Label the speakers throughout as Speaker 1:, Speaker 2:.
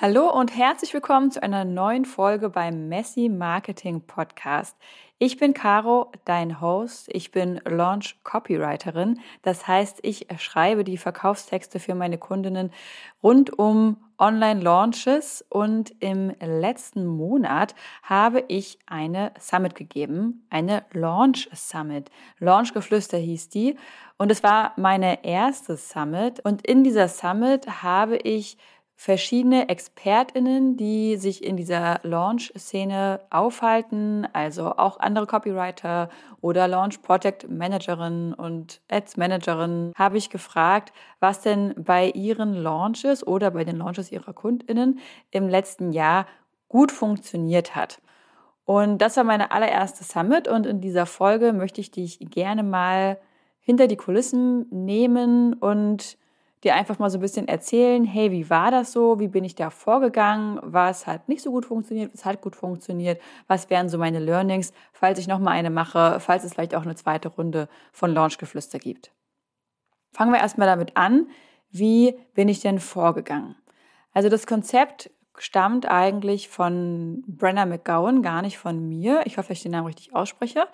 Speaker 1: Hallo und herzlich willkommen zu einer neuen Folge beim Messy Marketing Podcast. Ich bin Caro, dein Host. Ich bin Launch Copywriterin. Das heißt, ich schreibe die Verkaufstexte für meine Kundinnen rund um Online-Launches und im letzten Monat habe ich eine Summit gegeben, eine Launch Summit. Launch Geflüster hieß die und es war meine erste Summit und in dieser Summit habe ich verschiedene ExpertInnen, die sich in dieser Launch-Szene aufhalten, also auch andere Copywriter oder Launch Project Managerinnen und Ads Managerinnen, habe ich gefragt, was denn bei ihren Launches oder bei den Launches ihrer KundInnen im letzten Jahr gut funktioniert hat. Und das war meine allererste Summit und in dieser Folge möchte ich dich gerne mal hinter die Kulissen nehmen und dir einfach mal so ein bisschen erzählen, hey, wie war das so? Wie bin ich da vorgegangen? Was hat nicht so gut funktioniert? Was hat gut funktioniert? Was wären so meine Learnings, falls ich nochmal eine mache, falls es vielleicht auch eine zweite Runde von Launchgeflüster gibt? Fangen wir erstmal damit an, wie bin ich denn vorgegangen? Also das Konzept stammt eigentlich von Brenna McGowan, gar nicht von mir. Ich hoffe, ich den Namen richtig ausspreche.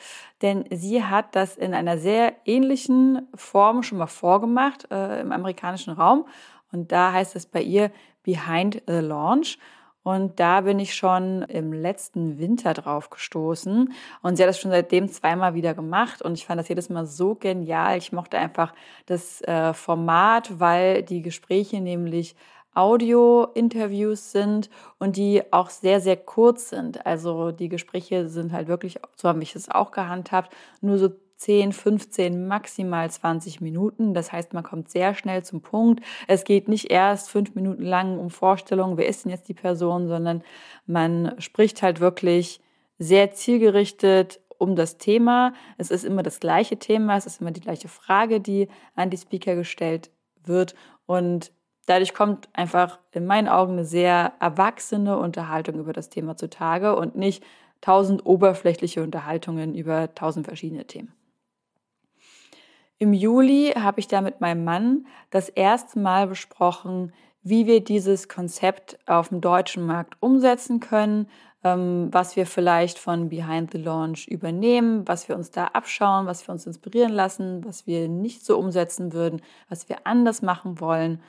Speaker 1: Denn sie hat das in einer sehr ähnlichen Form schon mal vorgemacht äh, im amerikanischen Raum. Und da heißt es bei ihr Behind the Launch. Und da bin ich schon im letzten Winter drauf gestoßen. Und sie hat das schon seitdem zweimal wieder gemacht. Und ich fand das jedes Mal so genial. Ich mochte einfach das äh, Format, weil die Gespräche nämlich Audio-Interviews sind und die auch sehr, sehr kurz sind. Also die Gespräche sind halt wirklich, so habe ich es auch gehandhabt, nur so 10, 15, maximal 20 Minuten. Das heißt, man kommt sehr schnell zum Punkt. Es geht nicht erst fünf Minuten lang um Vorstellung, wer ist denn jetzt die Person, sondern man spricht halt wirklich sehr zielgerichtet um das Thema. Es ist immer das gleiche Thema, es ist immer die gleiche Frage, die an die Speaker gestellt wird. Und Dadurch kommt einfach in meinen Augen eine sehr erwachsene Unterhaltung über das Thema zutage und nicht tausend oberflächliche Unterhaltungen über tausend verschiedene Themen. Im Juli habe ich da mit meinem Mann das erste Mal besprochen, wie wir dieses Konzept auf dem deutschen Markt umsetzen können, ähm, was wir vielleicht von Behind the Launch übernehmen, was wir uns da abschauen, was wir uns inspirieren lassen, was wir nicht so umsetzen würden, was wir anders machen wollen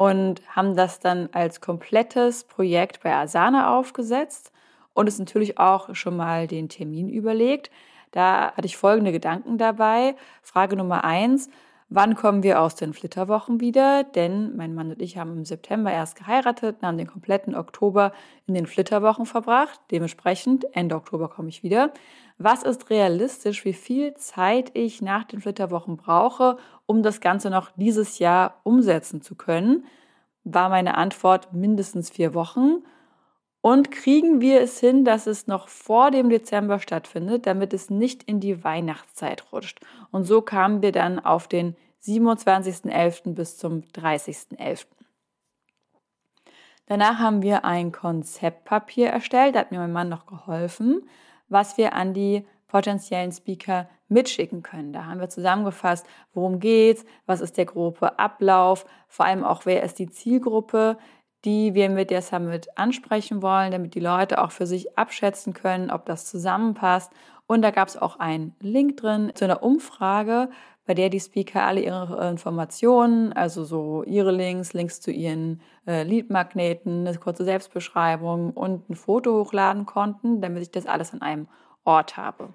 Speaker 1: und haben das dann als komplettes Projekt bei Asana aufgesetzt und es natürlich auch schon mal den Termin überlegt. Da hatte ich folgende Gedanken dabei. Frage Nummer eins. Wann kommen wir aus den Flitterwochen wieder? Denn mein Mann und ich haben im September erst geheiratet und haben den kompletten Oktober in den Flitterwochen verbracht. Dementsprechend, Ende Oktober komme ich wieder. Was ist realistisch, wie viel Zeit ich nach den Flitterwochen brauche, um das Ganze noch dieses Jahr umsetzen zu können, war meine Antwort mindestens vier Wochen. Und kriegen wir es hin, dass es noch vor dem Dezember stattfindet, damit es nicht in die Weihnachtszeit rutscht. Und so kamen wir dann auf den 27.11. bis zum 30.11. Danach haben wir ein Konzeptpapier erstellt, da hat mir mein Mann noch geholfen, was wir an die potenziellen Speaker mitschicken können. Da haben wir zusammengefasst, worum geht's, was ist der grobe Ablauf, vor allem auch wer ist die Zielgruppe, die wir mit der Summit ansprechen wollen, damit die Leute auch für sich abschätzen können, ob das zusammenpasst. Und da gab es auch einen Link drin zu einer Umfrage, bei der die Speaker alle ihre Informationen, also so ihre Links, Links zu ihren äh, Leadmagneten, eine kurze Selbstbeschreibung und ein Foto hochladen konnten, damit ich das alles an einem Ort habe.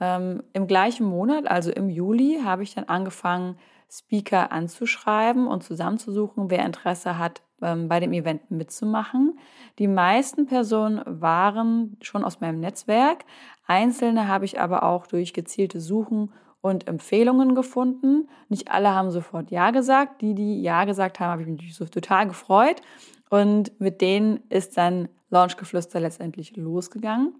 Speaker 1: Ähm, Im gleichen Monat, also im Juli, habe ich dann angefangen, Speaker anzuschreiben und zusammenzusuchen, wer Interesse hat, ähm, bei dem Event mitzumachen. Die meisten Personen waren schon aus meinem Netzwerk. Einzelne habe ich aber auch durch gezielte Suchen und Empfehlungen gefunden. Nicht alle haben sofort Ja gesagt. Die, die Ja gesagt haben, habe ich mich so total gefreut. Und mit denen ist dann Launchgeflüster letztendlich losgegangen.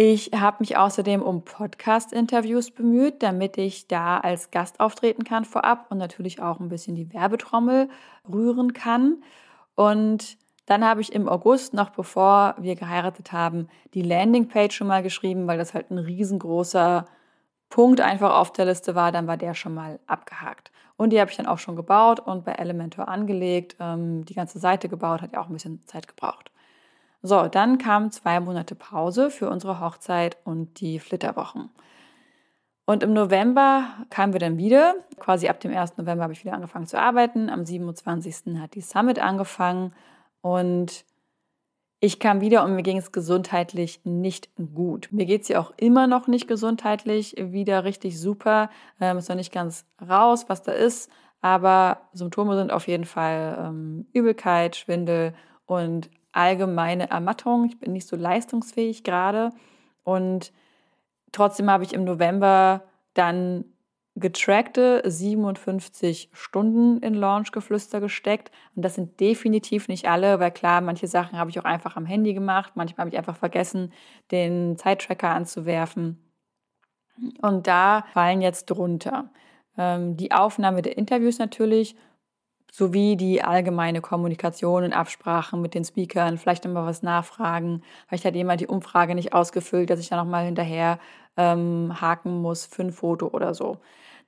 Speaker 1: Ich habe mich außerdem um Podcast-Interviews bemüht, damit ich da als Gast auftreten kann vorab und natürlich auch ein bisschen die Werbetrommel rühren kann. Und dann habe ich im August, noch bevor wir geheiratet haben, die Landingpage schon mal geschrieben, weil das halt ein riesengroßer Punkt einfach auf der Liste war. Dann war der schon mal abgehakt. Und die habe ich dann auch schon gebaut und bei Elementor angelegt. Ähm, die ganze Seite gebaut, hat ja auch ein bisschen Zeit gebraucht. So, dann kamen zwei Monate Pause für unsere Hochzeit und die Flitterwochen. Und im November kamen wir dann wieder. Quasi ab dem 1. November habe ich wieder angefangen zu arbeiten. Am 27. hat die Summit angefangen und ich kam wieder und mir ging es gesundheitlich nicht gut. Mir geht es ja auch immer noch nicht gesundheitlich wieder richtig super. Ähm, ist noch nicht ganz raus, was da ist. Aber Symptome sind auf jeden Fall ähm, Übelkeit, Schwindel und allgemeine Ermattung. Ich bin nicht so leistungsfähig gerade. Und trotzdem habe ich im November dann getrackte 57 Stunden in Launchgeflüster gesteckt. Und das sind definitiv nicht alle, weil klar, manche Sachen habe ich auch einfach am Handy gemacht. Manchmal habe ich einfach vergessen, den Zeittracker anzuwerfen. Und da fallen jetzt drunter ähm, die Aufnahme der Interviews natürlich, sowie die allgemeine Kommunikation und Absprachen mit den Speakern, vielleicht immer was nachfragen. Vielleicht hat jemand die Umfrage nicht ausgefüllt, dass ich da nochmal hinterher ähm, haken muss für ein Foto oder so.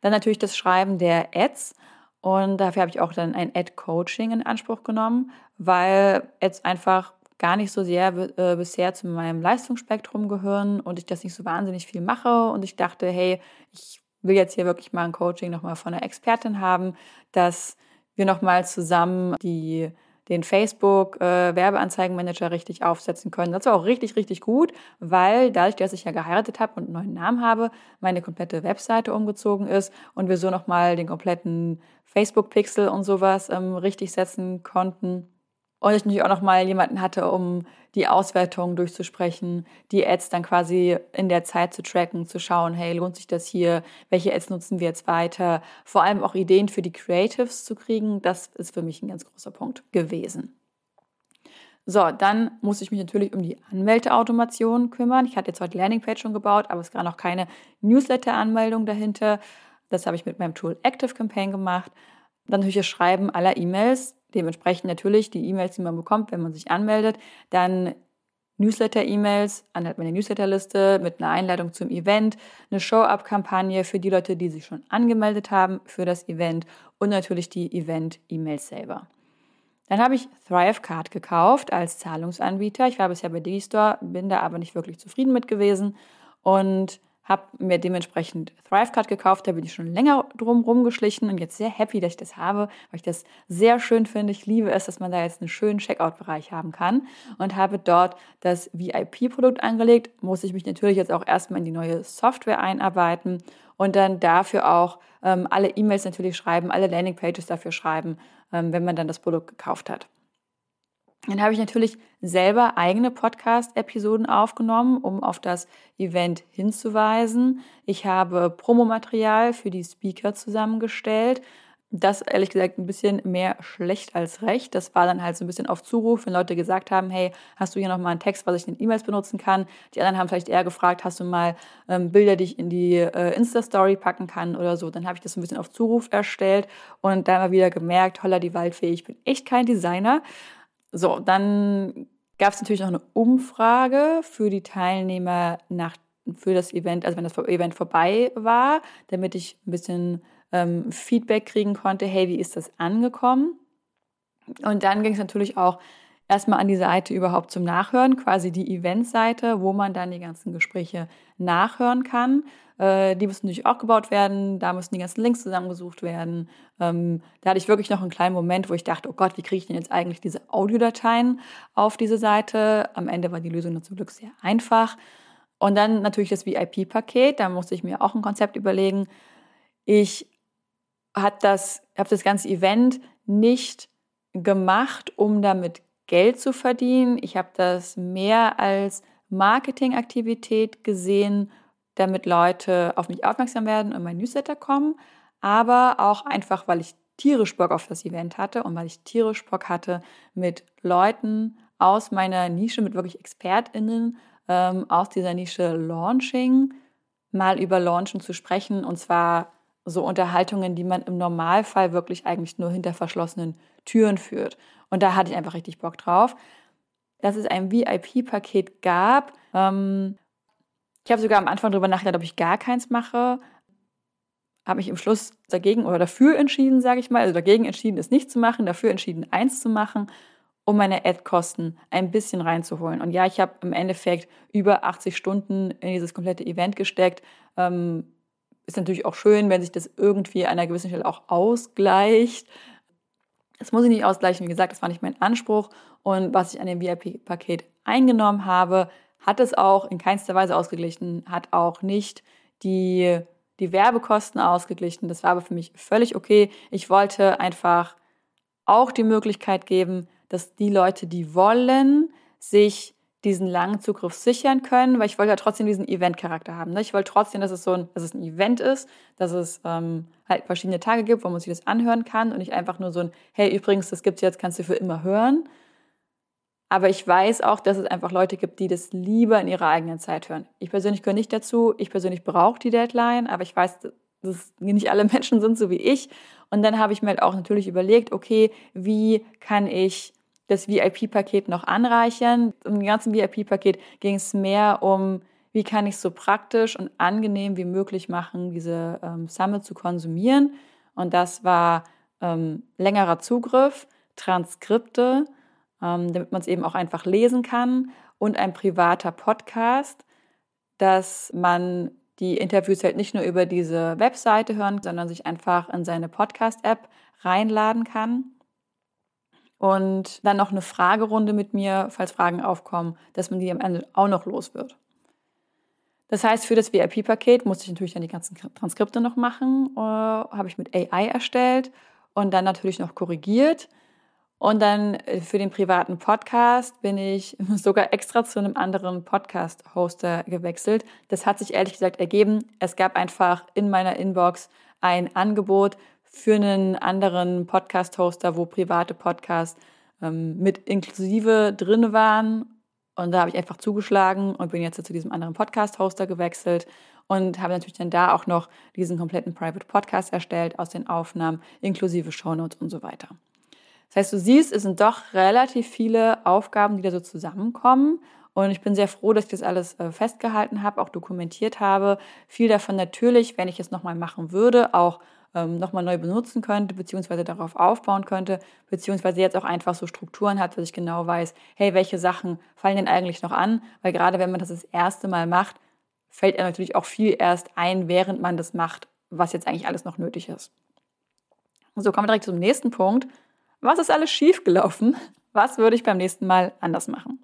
Speaker 1: Dann natürlich das Schreiben der Ads. Und dafür habe ich auch dann ein Ad-Coaching in Anspruch genommen, weil Ads einfach gar nicht so sehr äh, bisher zu meinem Leistungsspektrum gehören und ich das nicht so wahnsinnig viel mache. Und ich dachte, hey, ich will jetzt hier wirklich mal ein Coaching nochmal von einer Expertin haben, dass wir nochmal zusammen die den Facebook-Werbeanzeigenmanager äh, richtig aufsetzen können. Das war auch richtig, richtig gut, weil dadurch, dass ich ja geheiratet habe und einen neuen Namen habe, meine komplette Webseite umgezogen ist und wir so nochmal den kompletten Facebook-Pixel und sowas ähm, richtig setzen konnten. Und ich natürlich auch nochmal jemanden hatte, um die Auswertung durchzusprechen, die Ads dann quasi in der Zeit zu tracken, zu schauen, hey, lohnt sich das hier? Welche Ads nutzen wir jetzt weiter? Vor allem auch Ideen für die Creatives zu kriegen, das ist für mich ein ganz großer Punkt gewesen. So, dann muss ich mich natürlich um die Anmeldeautomation kümmern. Ich hatte zwar die Landingpage schon gebaut, aber es gab noch keine Newsletter-Anmeldung dahinter. Das habe ich mit meinem Tool Active Campaign gemacht. Dann natürlich das Schreiben aller E-Mails, Dementsprechend natürlich die E-Mails, die man bekommt, wenn man sich anmeldet, dann Newsletter-E-Mails, anhalt meine Newsletterliste mit einer Einladung zum Event, eine Show-Up-Kampagne für die Leute, die sich schon angemeldet haben für das Event und natürlich die Event-E-Mails selber. Dann habe ich Thrivecard gekauft als Zahlungsanbieter. Ich war bisher bei Digistore, bin da aber nicht wirklich zufrieden mit gewesen und habe mir dementsprechend Thrivecard gekauft, da bin ich schon länger drum rumgeschlichen und jetzt sehr happy, dass ich das habe, weil ich das sehr schön finde. Ich liebe es, dass man da jetzt einen schönen Checkout-Bereich haben kann und habe dort das VIP-Produkt angelegt. Muss ich mich natürlich jetzt auch erstmal in die neue Software einarbeiten und dann dafür auch ähm, alle E-Mails natürlich schreiben, alle Landing-Pages dafür schreiben, ähm, wenn man dann das Produkt gekauft hat. Dann habe ich natürlich selber eigene Podcast-Episoden aufgenommen, um auf das Event hinzuweisen. Ich habe Promomaterial für die Speaker zusammengestellt. Das ehrlich gesagt ein bisschen mehr schlecht als recht. Das war dann halt so ein bisschen auf Zuruf, wenn Leute gesagt haben, hey, hast du hier nochmal einen Text, was ich in E-Mails benutzen kann? Die anderen haben vielleicht eher gefragt, hast du mal ähm, Bilder, die ich in die äh, Insta-Story packen kann oder so. Dann habe ich das ein bisschen auf Zuruf erstellt und da mal wieder gemerkt, holla die Waldfee, ich bin echt kein Designer. So, dann gab es natürlich noch eine Umfrage für die Teilnehmer nach, für das Event, also wenn das Event vorbei war, damit ich ein bisschen ähm, Feedback kriegen konnte, hey, wie ist das angekommen? Und dann ging es natürlich auch erstmal an die Seite überhaupt zum Nachhören, quasi die Eventseite, wo man dann die ganzen Gespräche nachhören kann. Äh, die müssen natürlich auch gebaut werden, da müssen die ganzen Links zusammengesucht werden. Ähm, da hatte ich wirklich noch einen kleinen Moment, wo ich dachte, oh Gott, wie kriege ich denn jetzt eigentlich diese Audiodateien auf diese Seite? Am Ende war die Lösung zum Glück sehr einfach. Und dann natürlich das VIP-Paket, da musste ich mir auch ein Konzept überlegen. Ich habe das, hab das ganze Event nicht gemacht, um damit Geld zu verdienen. Ich habe das mehr als Marketingaktivität gesehen, damit Leute auf mich aufmerksam werden und mein Newsletter kommen, aber auch einfach, weil ich tierisch Bock auf das Event hatte und weil ich tierisch Bock hatte, mit Leuten aus meiner Nische, mit wirklich ExpertInnen ähm, aus dieser Nische Launching mal über Launchen zu sprechen und zwar so Unterhaltungen, die man im Normalfall wirklich eigentlich nur hinter verschlossenen Türen führt. Und da hatte ich einfach richtig Bock drauf. Dass es ein VIP-Paket gab, ähm, ich habe sogar am Anfang darüber nachgedacht, ob ich gar keins mache. habe mich im Schluss dagegen oder dafür entschieden, sage ich mal, also dagegen entschieden, es nicht zu machen, dafür entschieden, eins zu machen, um meine Ad-Kosten ein bisschen reinzuholen. Und ja, ich habe im Endeffekt über 80 Stunden in dieses komplette Event gesteckt. Ähm, ist natürlich auch schön, wenn sich das irgendwie an einer gewissen Stelle auch ausgleicht. Das muss ich nicht ausgleichen, wie gesagt, das war nicht mein Anspruch. Und was ich an dem VIP-Paket eingenommen habe, hat es auch in keinster Weise ausgeglichen, hat auch nicht die, die Werbekosten ausgeglichen. Das war aber für mich völlig okay. Ich wollte einfach auch die Möglichkeit geben, dass die Leute, die wollen, sich diesen langen Zugriff sichern können, weil ich wollte ja trotzdem diesen Event-Charakter haben. Ne? Ich wollte trotzdem, dass es so ein, dass es ein Event ist, dass es ähm, halt verschiedene Tage gibt, wo man sich das anhören kann und nicht einfach nur so ein, hey, übrigens, das gibt's jetzt, kannst du für immer hören. Aber ich weiß auch, dass es einfach Leute gibt, die das lieber in ihrer eigenen Zeit hören. Ich persönlich gehöre nicht dazu. Ich persönlich brauche die Deadline, aber ich weiß, dass nicht alle Menschen sind so wie ich. Und dann habe ich mir halt auch natürlich überlegt, okay, wie kann ich das VIP-Paket noch anreichern. Im ganzen VIP-Paket ging es mehr um, wie kann ich so praktisch und angenehm wie möglich machen, diese ähm, Summit zu konsumieren. Und das war ähm, längerer Zugriff, Transkripte, ähm, damit man es eben auch einfach lesen kann und ein privater Podcast, dass man die Interviews halt nicht nur über diese Webseite hören, sondern sich einfach in seine Podcast-App reinladen kann und dann noch eine Fragerunde mit mir, falls Fragen aufkommen, dass man die am Ende auch noch los wird. Das heißt, für das VIP-Paket musste ich natürlich dann die ganzen Transkripte noch machen, äh, habe ich mit AI erstellt und dann natürlich noch korrigiert. Und dann äh, für den privaten Podcast bin ich sogar extra zu einem anderen Podcast-Hoster gewechselt. Das hat sich ehrlich gesagt ergeben. Es gab einfach in meiner Inbox ein Angebot für einen anderen Podcast-Hoster, wo private Podcasts ähm, mit inklusive drin waren. Und da habe ich einfach zugeschlagen und bin jetzt zu diesem anderen Podcast-Hoster gewechselt und habe natürlich dann da auch noch diesen kompletten Private Podcast erstellt aus den Aufnahmen, inklusive Shownotes und so weiter. Das heißt, du siehst, es sind doch relativ viele Aufgaben, die da so zusammenkommen. Und ich bin sehr froh, dass ich das alles äh, festgehalten habe, auch dokumentiert habe. Viel davon natürlich, wenn ich es nochmal machen würde, auch ähm, nochmal neu benutzen könnte, beziehungsweise darauf aufbauen könnte, beziehungsweise jetzt auch einfach so Strukturen hat, dass ich genau weiß, hey, welche Sachen fallen denn eigentlich noch an? Weil gerade wenn man das das erste Mal macht, fällt er natürlich auch viel erst ein, während man das macht, was jetzt eigentlich alles noch nötig ist. So kommen wir direkt zum nächsten Punkt. Was ist alles schiefgelaufen? Was würde ich beim nächsten Mal anders machen?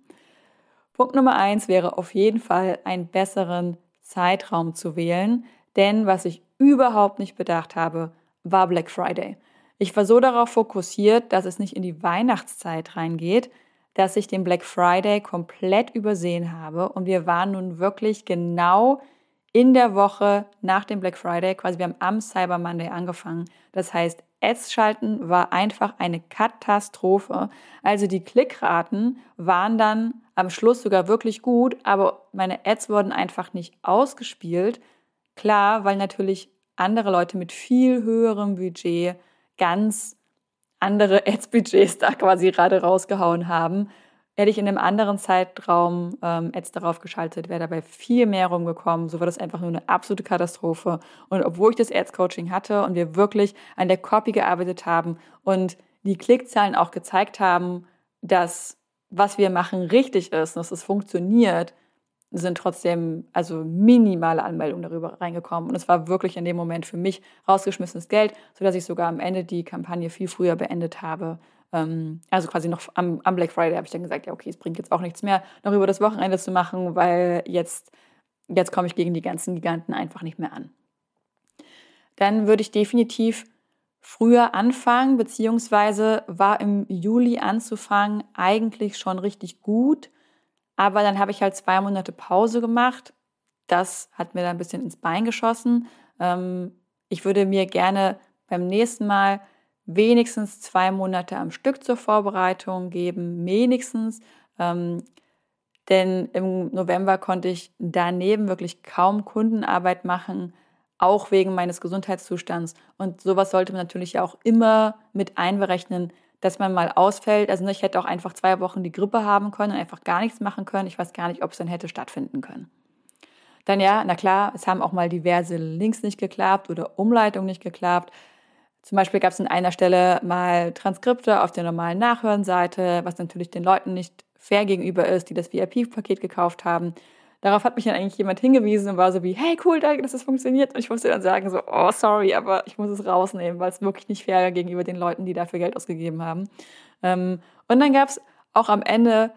Speaker 1: Punkt Nummer eins wäre auf jeden Fall einen besseren Zeitraum zu wählen, denn was ich überhaupt nicht bedacht habe, war Black Friday. Ich war so darauf fokussiert, dass es nicht in die Weihnachtszeit reingeht, dass ich den Black Friday komplett übersehen habe. Und wir waren nun wirklich genau in der Woche nach dem Black Friday, quasi wir haben am Cyber Monday angefangen. Das heißt, Ads schalten war einfach eine Katastrophe. Also die Klickraten waren dann am Schluss sogar wirklich gut, aber meine Ads wurden einfach nicht ausgespielt, Klar, weil natürlich andere Leute mit viel höherem Budget ganz andere Ads-Budgets da quasi gerade rausgehauen haben. Hätte ich in einem anderen Zeitraum ähm, Ads darauf geschaltet, wäre dabei viel mehr rumgekommen. So war das einfach nur eine absolute Katastrophe. Und obwohl ich das Ads-Coaching hatte und wir wirklich an der Copy gearbeitet haben und die Klickzahlen auch gezeigt haben, dass was wir machen richtig ist und dass es funktioniert, sind trotzdem also minimale Anmeldungen darüber reingekommen. Und es war wirklich in dem Moment für mich rausgeschmissenes Geld, sodass ich sogar am Ende die Kampagne viel früher beendet habe. Ähm, also quasi noch am, am Black Friday habe ich dann gesagt, ja, okay, es bringt jetzt auch nichts mehr, noch über das Wochenende zu machen, weil jetzt, jetzt komme ich gegen die ganzen Giganten einfach nicht mehr an. Dann würde ich definitiv früher anfangen, beziehungsweise war im Juli anzufangen eigentlich schon richtig gut aber dann habe ich halt zwei Monate Pause gemacht. Das hat mir dann ein bisschen ins Bein geschossen. Ähm, ich würde mir gerne beim nächsten Mal wenigstens zwei Monate am Stück zur Vorbereitung geben, wenigstens. Ähm, denn im November konnte ich daneben wirklich kaum Kundenarbeit machen, auch wegen meines Gesundheitszustands. Und sowas sollte man natürlich auch immer mit einberechnen, dass man mal ausfällt. Also ich hätte auch einfach zwei Wochen die Grippe haben können und einfach gar nichts machen können. Ich weiß gar nicht, ob es dann hätte stattfinden können. Dann ja, na klar, es haben auch mal diverse Links nicht geklappt oder Umleitungen nicht geklappt. Zum Beispiel gab es an einer Stelle mal Transkripte auf der normalen Nachhörenseite, was natürlich den Leuten nicht fair gegenüber ist, die das VIP-Paket gekauft haben. Darauf hat mich dann eigentlich jemand hingewiesen und war so wie, hey, cool, danke, dass das funktioniert. Und ich musste dann sagen so, oh, sorry, aber ich muss es rausnehmen, weil es wirklich nicht fair gegenüber den Leuten, die dafür Geld ausgegeben haben. Ähm, und dann gab es auch am Ende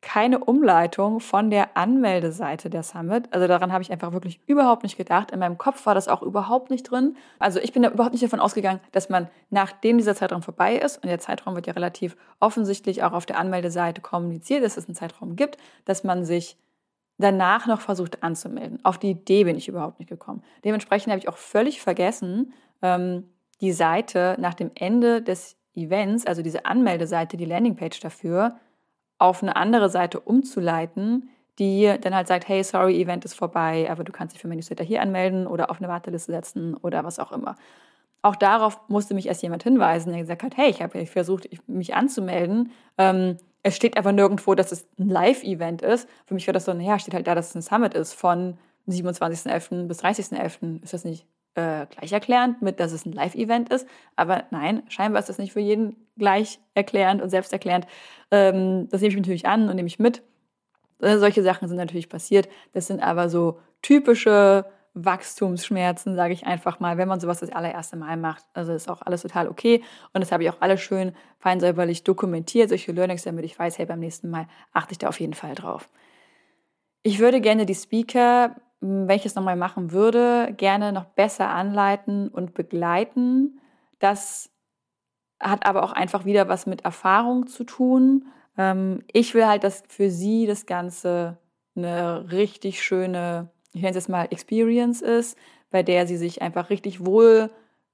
Speaker 1: keine Umleitung von der Anmeldeseite der Summit. Also daran habe ich einfach wirklich überhaupt nicht gedacht. In meinem Kopf war das auch überhaupt nicht drin. Also ich bin da überhaupt nicht davon ausgegangen, dass man, nachdem dieser Zeitraum vorbei ist, und der Zeitraum wird ja relativ offensichtlich auch auf der Anmeldeseite kommuniziert, dass es einen Zeitraum gibt, dass man sich danach noch versucht anzumelden. Auf die Idee bin ich überhaupt nicht gekommen. Dementsprechend habe ich auch völlig vergessen, ähm, die Seite nach dem Ende des Events, also diese Anmeldeseite, die Landingpage dafür, auf eine andere Seite umzuleiten, die dann halt sagt, hey, sorry, Event ist vorbei, aber du kannst dich für mein Newsletter hier anmelden oder auf eine Warteliste setzen oder was auch immer. Auch darauf musste mich erst jemand hinweisen, der gesagt hat, hey, ich habe versucht, mich anzumelden. Ähm, es steht aber nirgendwo, dass es ein Live-Event ist. Für mich war das so, naja, steht halt da, dass es ein Summit ist von 27.11. bis 30.11. Ist das nicht äh, gleich erklärend mit, dass es ein Live-Event ist. Aber nein, scheinbar ist das nicht für jeden gleich erklärend und selbsterklärend. Ähm, das nehme ich natürlich an und nehme ich mit. Äh, solche Sachen sind natürlich passiert. Das sind aber so typische Wachstumsschmerzen, sage ich einfach mal, wenn man sowas das allererste Mal macht. Also ist auch alles total okay. Und das habe ich auch alles schön fein säuberlich dokumentiert, solche Learnings, damit ich weiß, hey, beim nächsten Mal achte ich da auf jeden Fall drauf. Ich würde gerne die Speaker wenn ich es nochmal machen würde, gerne noch besser anleiten und begleiten. Das hat aber auch einfach wieder was mit Erfahrung zu tun. Ähm, ich will halt, dass für sie das Ganze eine richtig schöne, ich nenne es jetzt mal Experience ist, bei der sie sich einfach richtig wohl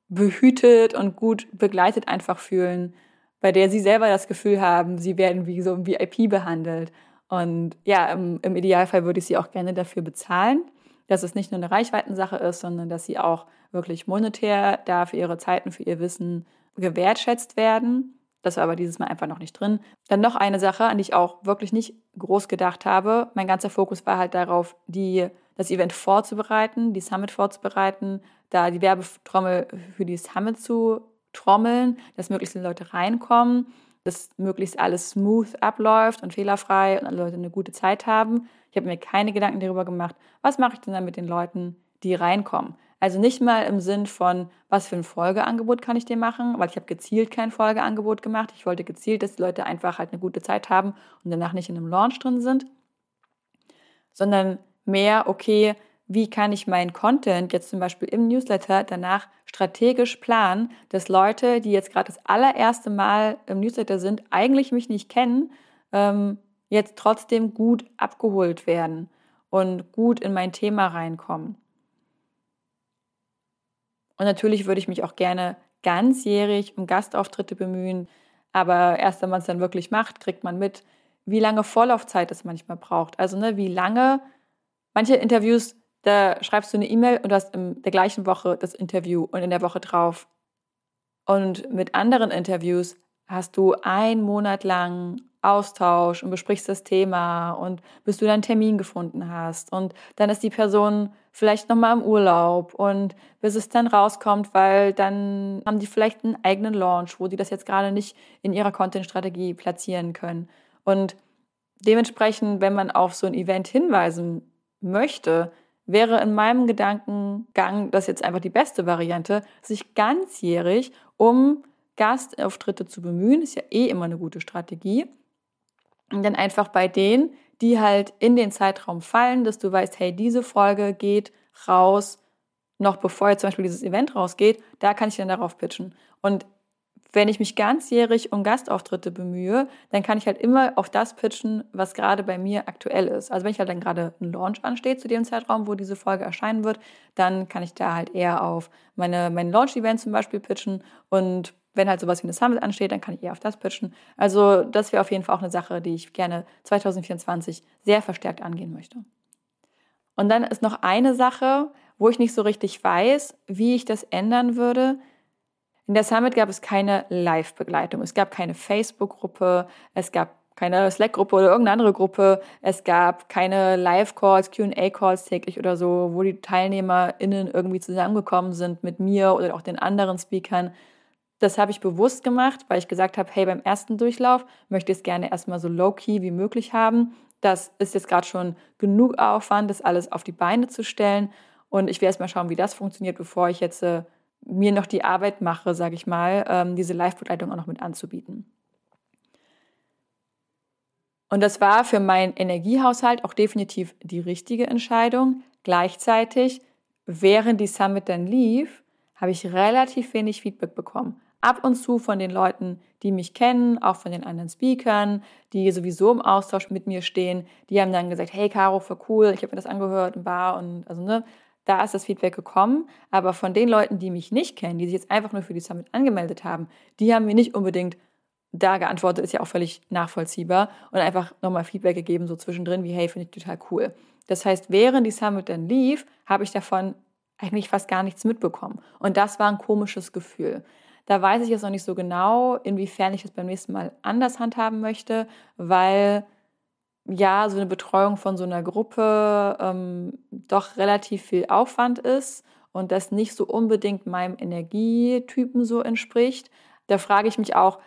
Speaker 1: behütet und gut begleitet einfach fühlen, bei der sie selber das Gefühl haben, sie werden wie so ein VIP behandelt. Und ja, im, im Idealfall würde ich sie auch gerne dafür bezahlen dass es nicht nur eine Reichweitensache ist, sondern dass sie auch wirklich monetär da für ihre Zeiten, für ihr Wissen gewertschätzt werden. Das war aber dieses Mal einfach noch nicht drin. Dann noch eine Sache, an die ich auch wirklich nicht groß gedacht habe. Mein ganzer Fokus war halt darauf, die, das Event vorzubereiten, die Summit vorzubereiten, da die Werbetrommel für die Summit zu trommeln, dass möglichst viele Leute reinkommen, dass möglichst alles smooth abläuft und fehlerfrei und alle Leute eine gute Zeit haben. Ich habe mir keine Gedanken darüber gemacht, was mache ich denn dann mit den Leuten, die reinkommen. Also nicht mal im Sinn von, was für ein Folgeangebot kann ich dir machen, weil ich habe gezielt kein Folgeangebot gemacht. Ich wollte gezielt, dass die Leute einfach halt eine gute Zeit haben und danach nicht in einem Launch drin sind, sondern mehr, okay, wie kann ich meinen Content jetzt zum Beispiel im Newsletter danach strategisch planen, dass Leute, die jetzt gerade das allererste Mal im Newsletter sind, eigentlich mich nicht kennen, ähm, jetzt trotzdem gut abgeholt werden und gut in mein Thema reinkommen. Und natürlich würde ich mich auch gerne ganzjährig um Gastauftritte bemühen, aber erst wenn man es dann wirklich macht, kriegt man mit, wie lange Vorlaufzeit es manchmal braucht. Also ne, wie lange manche Interviews, da schreibst du eine E-Mail und du hast in der gleichen Woche das Interview und in der Woche drauf. Und mit anderen Interviews hast du einen Monat lang Austausch und besprichst das Thema und bis du deinen Termin gefunden hast und dann ist die Person vielleicht noch mal im Urlaub und bis es dann rauskommt, weil dann haben die vielleicht einen eigenen Launch, wo die das jetzt gerade nicht in ihrer Content-Strategie platzieren können und dementsprechend, wenn man auf so ein Event hinweisen möchte, wäre in meinem Gedankengang das jetzt einfach die beste Variante, sich ganzjährig um Gastauftritte zu bemühen, ist ja eh immer eine gute Strategie. Und dann einfach bei denen, die halt in den Zeitraum fallen, dass du weißt, hey, diese Folge geht raus, noch bevor jetzt zum Beispiel dieses Event rausgeht, da kann ich dann darauf pitchen. Und wenn ich mich ganzjährig um Gastauftritte bemühe, dann kann ich halt immer auf das pitchen, was gerade bei mir aktuell ist. Also wenn ich halt dann gerade ein Launch ansteht zu dem Zeitraum, wo diese Folge erscheinen wird, dann kann ich da halt eher auf meine, mein Launch-Event zum Beispiel pitchen und wenn halt sowas wie eine Summit ansteht, dann kann ich eher auf das pitchen. Also das wäre auf jeden Fall auch eine Sache, die ich gerne 2024 sehr verstärkt angehen möchte. Und dann ist noch eine Sache, wo ich nicht so richtig weiß, wie ich das ändern würde. In der Summit gab es keine Live-Begleitung. Es gab keine Facebook-Gruppe. Es gab keine Slack-Gruppe oder irgendeine andere Gruppe. Es gab keine Live-Calls, QA-Calls täglich oder so, wo die TeilnehmerInnen irgendwie zusammengekommen sind mit mir oder auch den anderen Speakern. Das habe ich bewusst gemacht, weil ich gesagt habe, hey, beim ersten Durchlauf möchte ich es gerne erstmal so low-key wie möglich haben. Das ist jetzt gerade schon genug Aufwand, das alles auf die Beine zu stellen. Und ich werde erstmal schauen, wie das funktioniert, bevor ich jetzt äh, mir noch die Arbeit mache, sage ich mal, ähm, diese Live-Begleitung auch noch mit anzubieten. Und das war für meinen Energiehaushalt auch definitiv die richtige Entscheidung. Gleichzeitig, während die Summit dann lief, habe ich relativ wenig Feedback bekommen. Ab und zu von den Leuten, die mich kennen, auch von den anderen Speakern, die sowieso im Austausch mit mir stehen, die haben dann gesagt, hey Caro, voll cool, ich habe mir das angehört und war und also ne, da ist das Feedback gekommen. Aber von den Leuten, die mich nicht kennen, die sich jetzt einfach nur für die Summit angemeldet haben, die haben mir nicht unbedingt da geantwortet, ist ja auch völlig nachvollziehbar und einfach nochmal Feedback gegeben, so zwischendrin, wie hey, finde ich total cool. Das heißt, während die Summit dann lief, habe ich davon eigentlich fast gar nichts mitbekommen. Und das war ein komisches Gefühl. Da weiß ich jetzt noch nicht so genau, inwiefern ich das beim nächsten Mal anders handhaben möchte, weil ja, so eine Betreuung von so einer Gruppe ähm, doch relativ viel Aufwand ist und das nicht so unbedingt meinem Energietypen so entspricht. Da frage ich mich auch,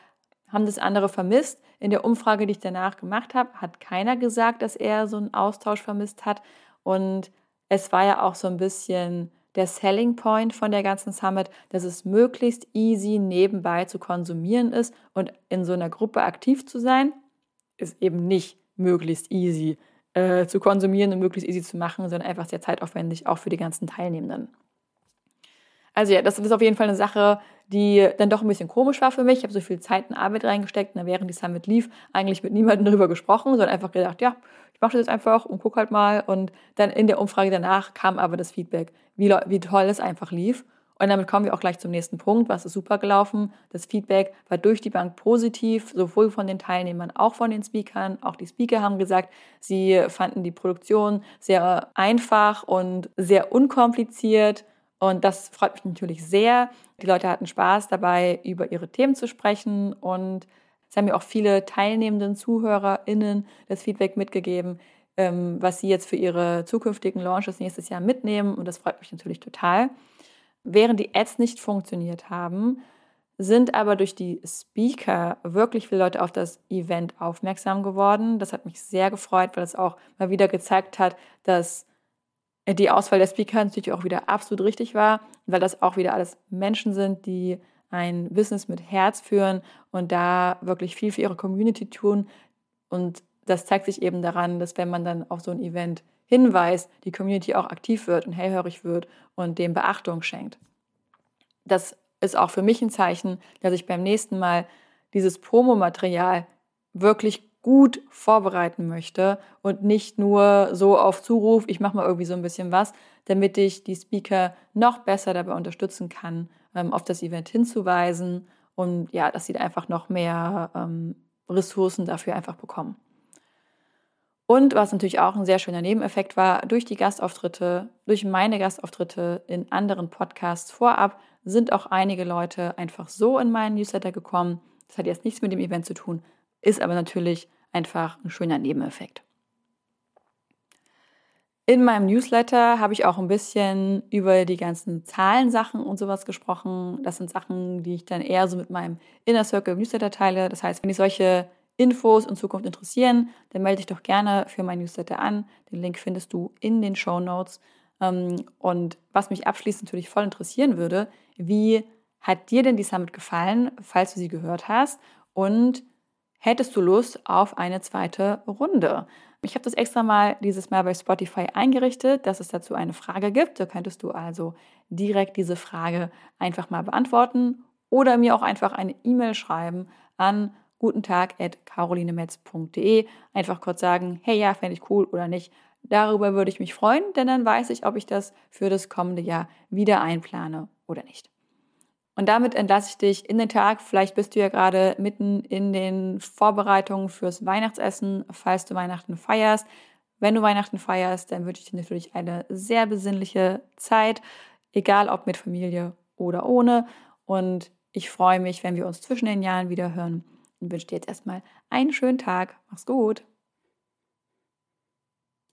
Speaker 1: haben das andere vermisst? In der Umfrage, die ich danach gemacht habe, hat keiner gesagt, dass er so einen Austausch vermisst hat. Und es war ja auch so ein bisschen der Selling Point von der ganzen Summit, dass es möglichst easy nebenbei zu konsumieren ist und in so einer Gruppe aktiv zu sein, ist eben nicht möglichst easy äh, zu konsumieren und möglichst easy zu machen, sondern einfach sehr zeitaufwendig, auch für die ganzen Teilnehmenden. Also ja, das ist auf jeden Fall eine Sache, die dann doch ein bisschen komisch war für mich. Ich habe so viel Zeit und Arbeit reingesteckt und während die Summit lief, eigentlich mit niemandem darüber gesprochen, sondern einfach gedacht, ja, ich mache das jetzt einfach und gucke halt mal. Und dann in der Umfrage danach kam aber das Feedback, wie, wie toll es einfach lief. Und damit kommen wir auch gleich zum nächsten Punkt. Was ist super gelaufen? Das Feedback war durch die Bank positiv, sowohl von den Teilnehmern, auch von den Speakern. Auch die Speaker haben gesagt, sie fanden die Produktion sehr einfach und sehr unkompliziert. Und das freut mich natürlich sehr. Die Leute hatten Spaß dabei, über ihre Themen zu sprechen. Und es haben mir auch viele teilnehmenden ZuhörerInnen das Feedback mitgegeben, ähm, was sie jetzt für ihre zukünftigen Launches nächstes Jahr mitnehmen. Und das freut mich natürlich total während die Ads nicht funktioniert haben, sind aber durch die Speaker wirklich viele Leute auf das Event aufmerksam geworden. Das hat mich sehr gefreut, weil es auch mal wieder gezeigt hat, dass die Auswahl der Speaker natürlich auch wieder absolut richtig war, weil das auch wieder alles Menschen sind, die ein Business mit Herz führen und da wirklich viel für ihre Community tun. Und das zeigt sich eben daran, dass wenn man dann auf so ein Event hinweist, die Community auch aktiv wird und hellhörig wird und dem Beachtung schenkt. Das ist auch für mich ein Zeichen, dass ich beim nächsten Mal dieses Promomaterial wirklich gut vorbereiten möchte und nicht nur so auf Zuruf, ich mache mal irgendwie so ein bisschen was, damit ich die Speaker noch besser dabei unterstützen kann, ähm, auf das Event hinzuweisen und ja, dass sie da einfach noch mehr ähm, Ressourcen dafür einfach bekommen. Und was natürlich auch ein sehr schöner Nebeneffekt war, durch die Gastauftritte, durch meine Gastauftritte in anderen Podcasts vorab, sind auch einige Leute einfach so in meinen Newsletter gekommen. Das hat jetzt nichts mit dem Event zu tun, ist aber natürlich einfach ein schöner Nebeneffekt. In meinem Newsletter habe ich auch ein bisschen über die ganzen Zahlensachen und sowas gesprochen. Das sind Sachen, die ich dann eher so mit meinem Inner Circle Newsletter teile. Das heißt, wenn ich solche Infos in Zukunft interessieren, dann melde dich doch gerne für mein Newsletter an. Den Link findest du in den Show Notes. Ähm, und was mich abschließend natürlich voll interessieren würde, wie hat dir denn die Summit gefallen, falls du sie gehört hast? Und hättest du Lust auf eine zweite Runde? Ich habe das extra mal dieses Mal bei Spotify eingerichtet, dass es dazu eine Frage gibt. Da könntest du also direkt diese Frage einfach mal beantworten oder mir auch einfach eine E-Mail schreiben an guten Tag at carolinemetz.de. Einfach kurz sagen, hey ja, fände ich cool oder nicht. Darüber würde ich mich freuen, denn dann weiß ich, ob ich das für das kommende Jahr wieder einplane oder nicht. Und damit entlasse ich dich in den Tag. Vielleicht bist du ja gerade mitten in den Vorbereitungen fürs Weihnachtsessen, falls du Weihnachten feierst. Wenn du Weihnachten feierst, dann wünsche ich dir natürlich eine sehr besinnliche Zeit, egal ob mit Familie oder ohne. Und ich freue mich, wenn wir uns zwischen den Jahren wieder hören und wünsche dir jetzt erstmal einen schönen Tag. Mach's gut.